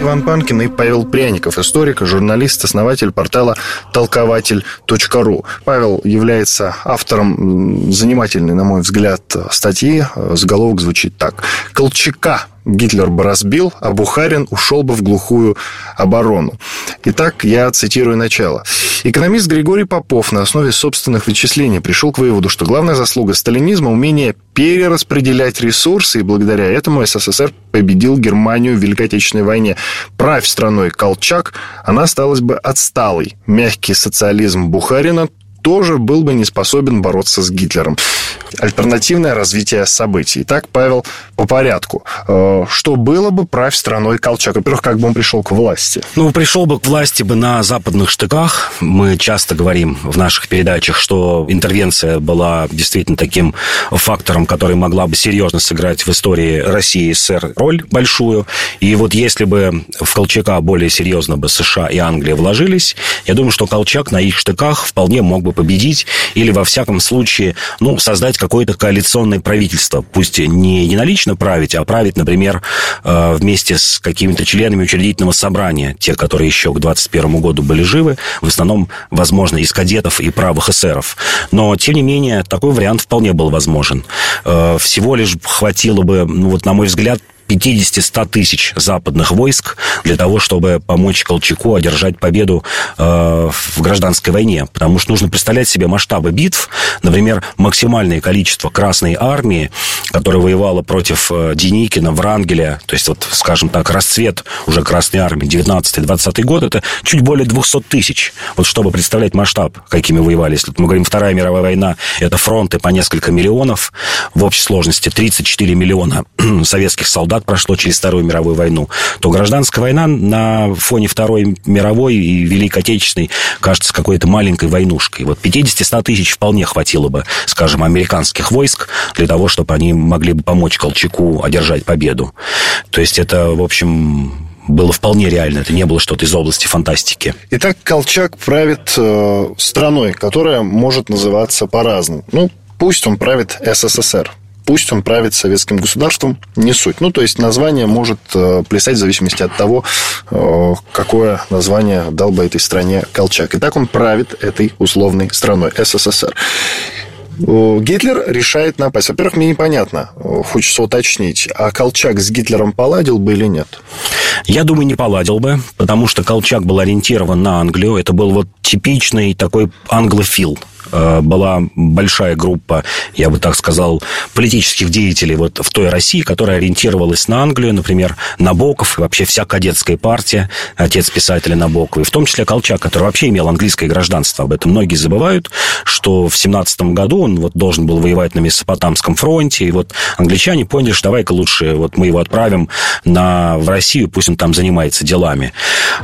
Иван Панкин и Павел Пряников, историк, журналист, основатель портала толкователь.ру. Павел является автором занимательной, на мой взгляд, статьи. Заголовок звучит так. «Колчака Гитлер бы разбил, а Бухарин ушел бы в глухую оборону. Итак, я цитирую начало. Экономист Григорий Попов на основе собственных вычислений пришел к выводу, что главная заслуга сталинизма – умение перераспределять ресурсы, и благодаря этому СССР победил Германию в Великой Отечественной войне. Правь страной Колчак, она осталась бы отсталой. Мягкий социализм Бухарина тоже был бы не способен бороться с Гитлером альтернативное развитие событий. Итак, Павел, по порядку. Э, что было бы, правь страной Колчак? Во-первых, как бы он пришел к власти? Ну, пришел бы к власти бы на западных штыках. Мы часто говорим в наших передачах, что интервенция была действительно таким фактором, который могла бы серьезно сыграть в истории России и СССР роль большую. И вот если бы в Колчака более серьезно бы США и Англия вложились, я думаю, что Колчак на их штыках вполне мог бы победить или, во всяком случае, ну, создать какое-то коалиционное правительство. Пусть не единолично править, а править, например, э, вместе с какими-то членами учредительного собрания. Те, которые еще к 21 году были живы, в основном, возможно, из кадетов и правых эсеров. Но, тем не менее, такой вариант вполне был возможен. Э, всего лишь хватило бы, ну, вот, на мой взгляд, 50-100 тысяч западных войск для того, чтобы помочь Колчаку одержать победу э, в гражданской войне. Потому что нужно представлять себе масштабы битв. Например, максимальное количество Красной Армии, которая воевала против э, Деникина, Врангеля, то есть, вот, скажем так, расцвет уже Красной Армии 19-20 год, это чуть более 200 тысяч. Вот чтобы представлять масштаб, какими воевали. Если мы говорим Вторая мировая война, это фронты по несколько миллионов, в общей сложности 34 миллиона советских солдат солдат прошло через Вторую мировую войну, то гражданская война на фоне Второй мировой и Великой Отечественной кажется какой-то маленькой войнушкой. Вот 50-100 тысяч вполне хватило бы, скажем, американских войск для того, чтобы они могли бы помочь Колчаку одержать победу. То есть это, в общем, было вполне реально. Это не было что-то из области фантастики. Итак, Колчак правит э, страной, которая может называться по-разному. Ну, пусть он правит СССР пусть он правит советским государством, не суть. Ну, то есть название может э, плясать в зависимости от того, э, какое название дал бы этой стране Колчак. И так он правит этой условной страной СССР. Гитлер решает напасть. Во-первых, мне непонятно, хочется уточнить, а Колчак с Гитлером поладил бы или нет? Я думаю, не поладил бы, потому что Колчак был ориентирован на Англию. Это был вот типичный такой англофил. Э, была большая группа, я бы так сказал, политических деятелей вот в той России, которая ориентировалась на Англию, например, Набоков и вообще вся кадетская партия, отец писателя Набокова, и в том числе Колчак, который вообще имел английское гражданство. Об этом многие забывают, что в 17 году он вот должен был воевать на Месопотамском фронте, и вот англичане поняли, что давай-ка лучше вот мы его отправим на, в Россию, пусть он там занимается делами.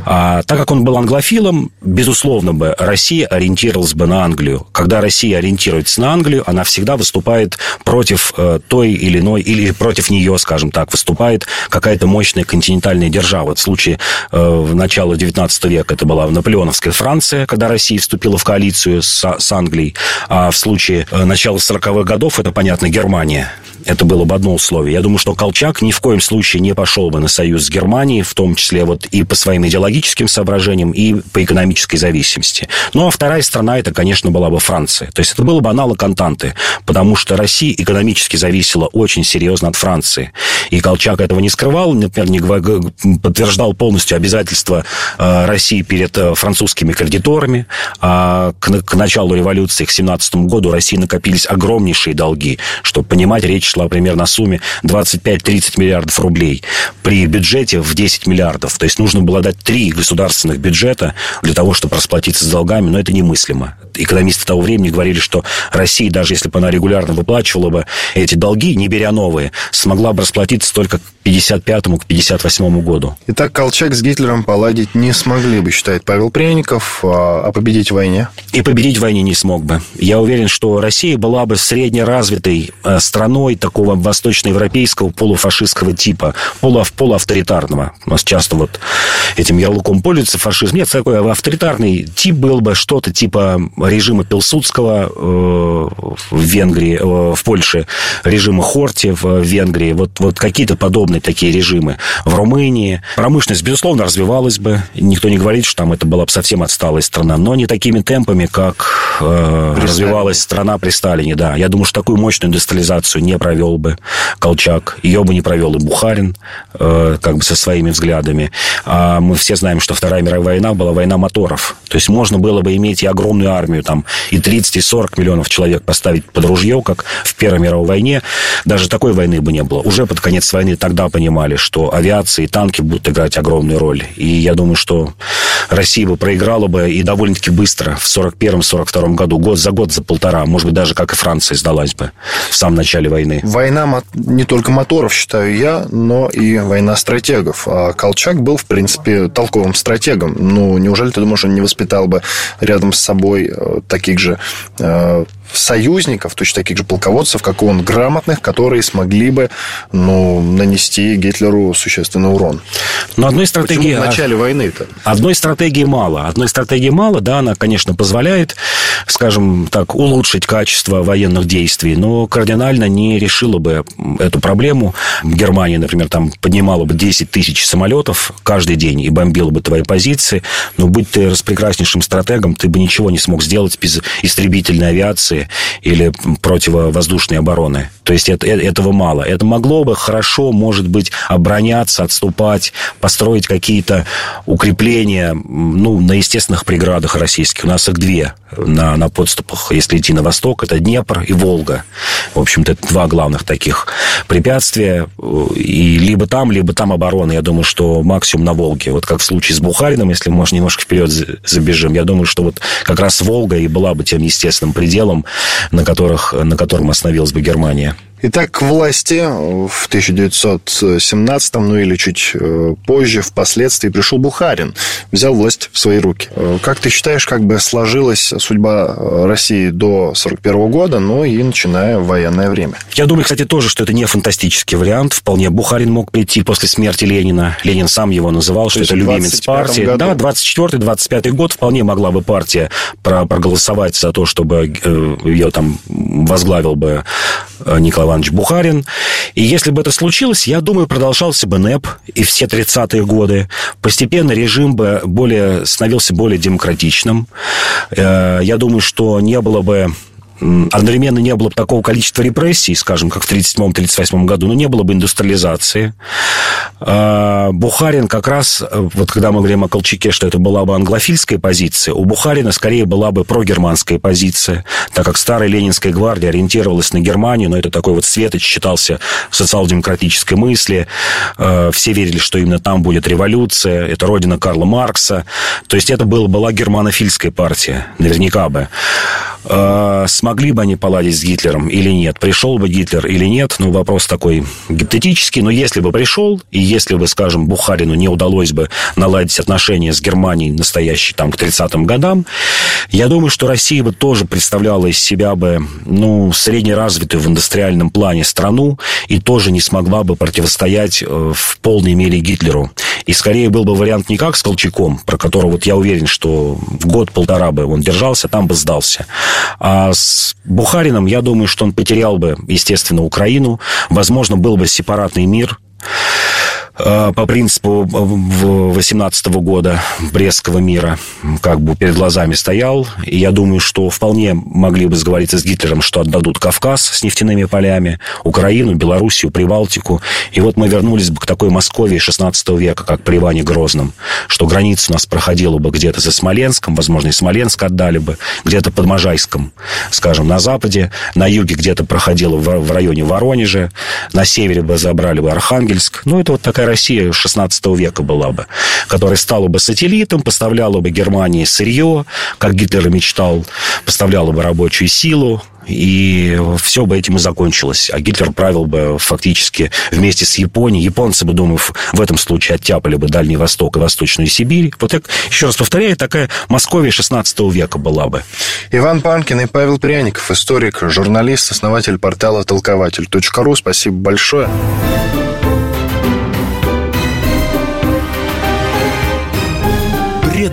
А, так как он был англофилом, безусловно бы Россия ориентировалась бы на Англию когда Россия ориентируется на Англию, она всегда выступает против э, той или иной, или против нее, скажем так, выступает какая-то мощная континентальная держава. В случае э, начала XIX века это была наполеоновская Франция, когда Россия вступила в коалицию с, с Англией, а в случае э, начала 40-х годов это, понятно, Германия это было бы одно условие. Я думаю, что Колчак ни в коем случае не пошел бы на союз с Германией, в том числе вот и по своим идеологическим соображениям, и по экономической зависимости. Ну, а вторая страна, это, конечно, была бы Франция. То есть это было бы аналог Антанты, потому что Россия экономически зависела очень серьезно от Франции. И Колчак этого не скрывал, например, не подтверждал полностью обязательства э, России перед э, французскими кредиторами. А к, началу революции, к 17 году, России накопились огромнейшие долги. Чтобы понимать, речь шла примерно о сумме 25-30 миллиардов рублей при бюджете в 10 миллиардов. То есть нужно было дать три государственных бюджета для того, чтобы расплатиться с долгами, но это немыслимо. Экономисты того времени говорили, что Россия, даже если бы она регулярно выплачивала бы эти долги, не беря новые, смогла бы расплатиться только к 55 к 58 году. Итак, Колчак с Гитлером поладить не смогли бы, считает Павел Пряников, а, а победить в войне? И победить в войне не смог бы. Я уверен, что Россия была бы среднеразвитой э, страной такого восточноевропейского полуфашистского типа, полу, полуавторитарного. У нас часто вот этим ярлыком пользуется фашизм. Нет, такой авторитарный тип был бы что-то типа режима Пилсудского э, в Венгрии, э, в Польше, режима Хорти в Венгрии, вот, вот какие-то подобные такие режимы. В Румынии промышленность, безусловно, развивалась бы. Никто не говорит, что там это была бы совсем отсталая страна, но не такими темпами, как э, развивалась страна при Сталине, да. Я думаю, что такую мощную индустриализацию не провел бы Колчак. Ее бы не провел и Бухарин, э, как бы со своими взглядами. А мы все знаем, что Вторая мировая война была война моторов. То есть можно было бы иметь и огромную армию, там, и 30, и 40 миллионов человек поставить под ружье, как в Первой мировой войне. Даже такой войны бы не было. Уже под конец войны тогда понимали, что авиация и танки будут играть огромную роль. И я думаю, что Россия бы проиграла бы и довольно-таки быстро в 41-42 году, год за год, за полтора, может быть, даже как и Франция сдалась бы в самом начале войны. Война не только моторов, считаю я, но и война стратегов. А Колчак был, в принципе, толковым стратегом. Ну, неужели ты думаешь, он не воспитал бы рядом с собой э, таких же э, союзников, точно таких же полководцев, как он, грамотных, которые смогли бы ну, нанести Гитлеру существенный урон. Но одной стратегии... Почему в начале войны-то? Одной стратегии мало. Одной стратегии мало, да, она, конечно, позволяет, скажем так, улучшить качество военных действий, но кардинально не решила бы эту проблему. Германия, например, там поднимала бы 10 тысяч самолетов каждый день и бомбила бы твои позиции, но будь ты распрекраснейшим стратегом, ты бы ничего не смог сделать без истребительной авиации, или противовоздушной обороны. То есть это, э, этого мало. Это могло бы хорошо, может быть, обороняться, отступать, построить какие-то укрепления ну, на естественных преградах российских. У нас их две на, на подступах, если идти на восток. Это Днепр и Волга. В общем-то, это два главных таких препятствия. И либо там, либо там оборона. Я думаю, что максимум на Волге. Вот как в случае с Бухарином, если мы, может, немножко вперед забежим, я думаю, что вот как раз Волга и была бы тем естественным пределом, на, которых, на котором остановилась бы Германия. Итак, к власти в 1917, ну или чуть э, позже, впоследствии пришел Бухарин, взял власть в свои руки. Э, как ты считаешь, как бы сложилась судьба э, России до 1941 года, ну и начиная военное время? Я думаю, кстати, тоже, что это не фантастический вариант. Вполне Бухарин мог прийти после смерти Ленина. Ленин сам его называл, что это любимец партии. Году. Да, 24-25 год вполне могла бы партия проголосовать за то, чтобы ее там возглавил бы Николай Иванович Бухарин. И если бы это случилось, я думаю, продолжался бы НЭП и все 30-е годы. Постепенно режим бы более, становился более демократичным. Э, я думаю, что не было бы одновременно не было бы такого количества репрессий, скажем, как в 1937-1938 году, но не было бы индустриализации. А, Бухарин как раз, вот когда мы говорим о Колчаке, что это была бы англофильская позиция, у Бухарина скорее была бы прогерманская позиция, так как старая Ленинская гвардия ориентировалась на Германию, но это такой вот светоч считался социал-демократической мысли. А, все верили, что именно там будет революция, это родина Карла Маркса. То есть это была, была германофильская партия, наверняка бы. А, смогли бы они поладить с Гитлером или нет? Пришел бы Гитлер или нет? Ну, вопрос такой гипотетический. Но если бы пришел, и если бы, скажем, Бухарину не удалось бы наладить отношения с Германией настоящей там к 30-м годам, я думаю, что Россия бы тоже представляла из себя бы, ну, среднеразвитую в индустриальном плане страну и тоже не смогла бы противостоять э, в полной мере Гитлеру. И скорее был бы вариант не как с Колчаком, про которого вот я уверен, что в год-полтора бы он держался, там бы сдался. А с Бухарином, я думаю, что он потерял бы, естественно, Украину. Возможно, был бы сепаратный мир. Э, по принципу 18 года Брестского мира как бы перед глазами стоял. И я думаю, что вполне могли бы сговориться с Гитлером, что отдадут Кавказ с нефтяными полями, Украину, Белоруссию, Прибалтику. И вот мы вернулись бы к такой Москве 16 века, как при Иване Грозном, что граница у нас проходила бы где-то за Смоленском, возможно, и Смоленск отдали бы, где-то под Можайском, скажем, на западе, на юге где-то проходила в районе Воронежа, на севере бы забрали бы Архангельск. Ну, это вот такая Россия 16 века была бы, которая стала бы сателлитом, поставляла бы Германии сырье, как Гитлер мечтал, поставляла бы рабочую силу, и все бы этим и закончилось. А Гитлер правил бы фактически вместе с Японией. Японцы бы, думаю, в этом случае оттяпали бы Дальний Восток и Восточную Сибирь. Вот так, еще раз повторяю, такая Московия 16 века была бы. Иван Панкин и Павел Пряников, историк, журналист, основатель портала толкователь.ру. Спасибо большое.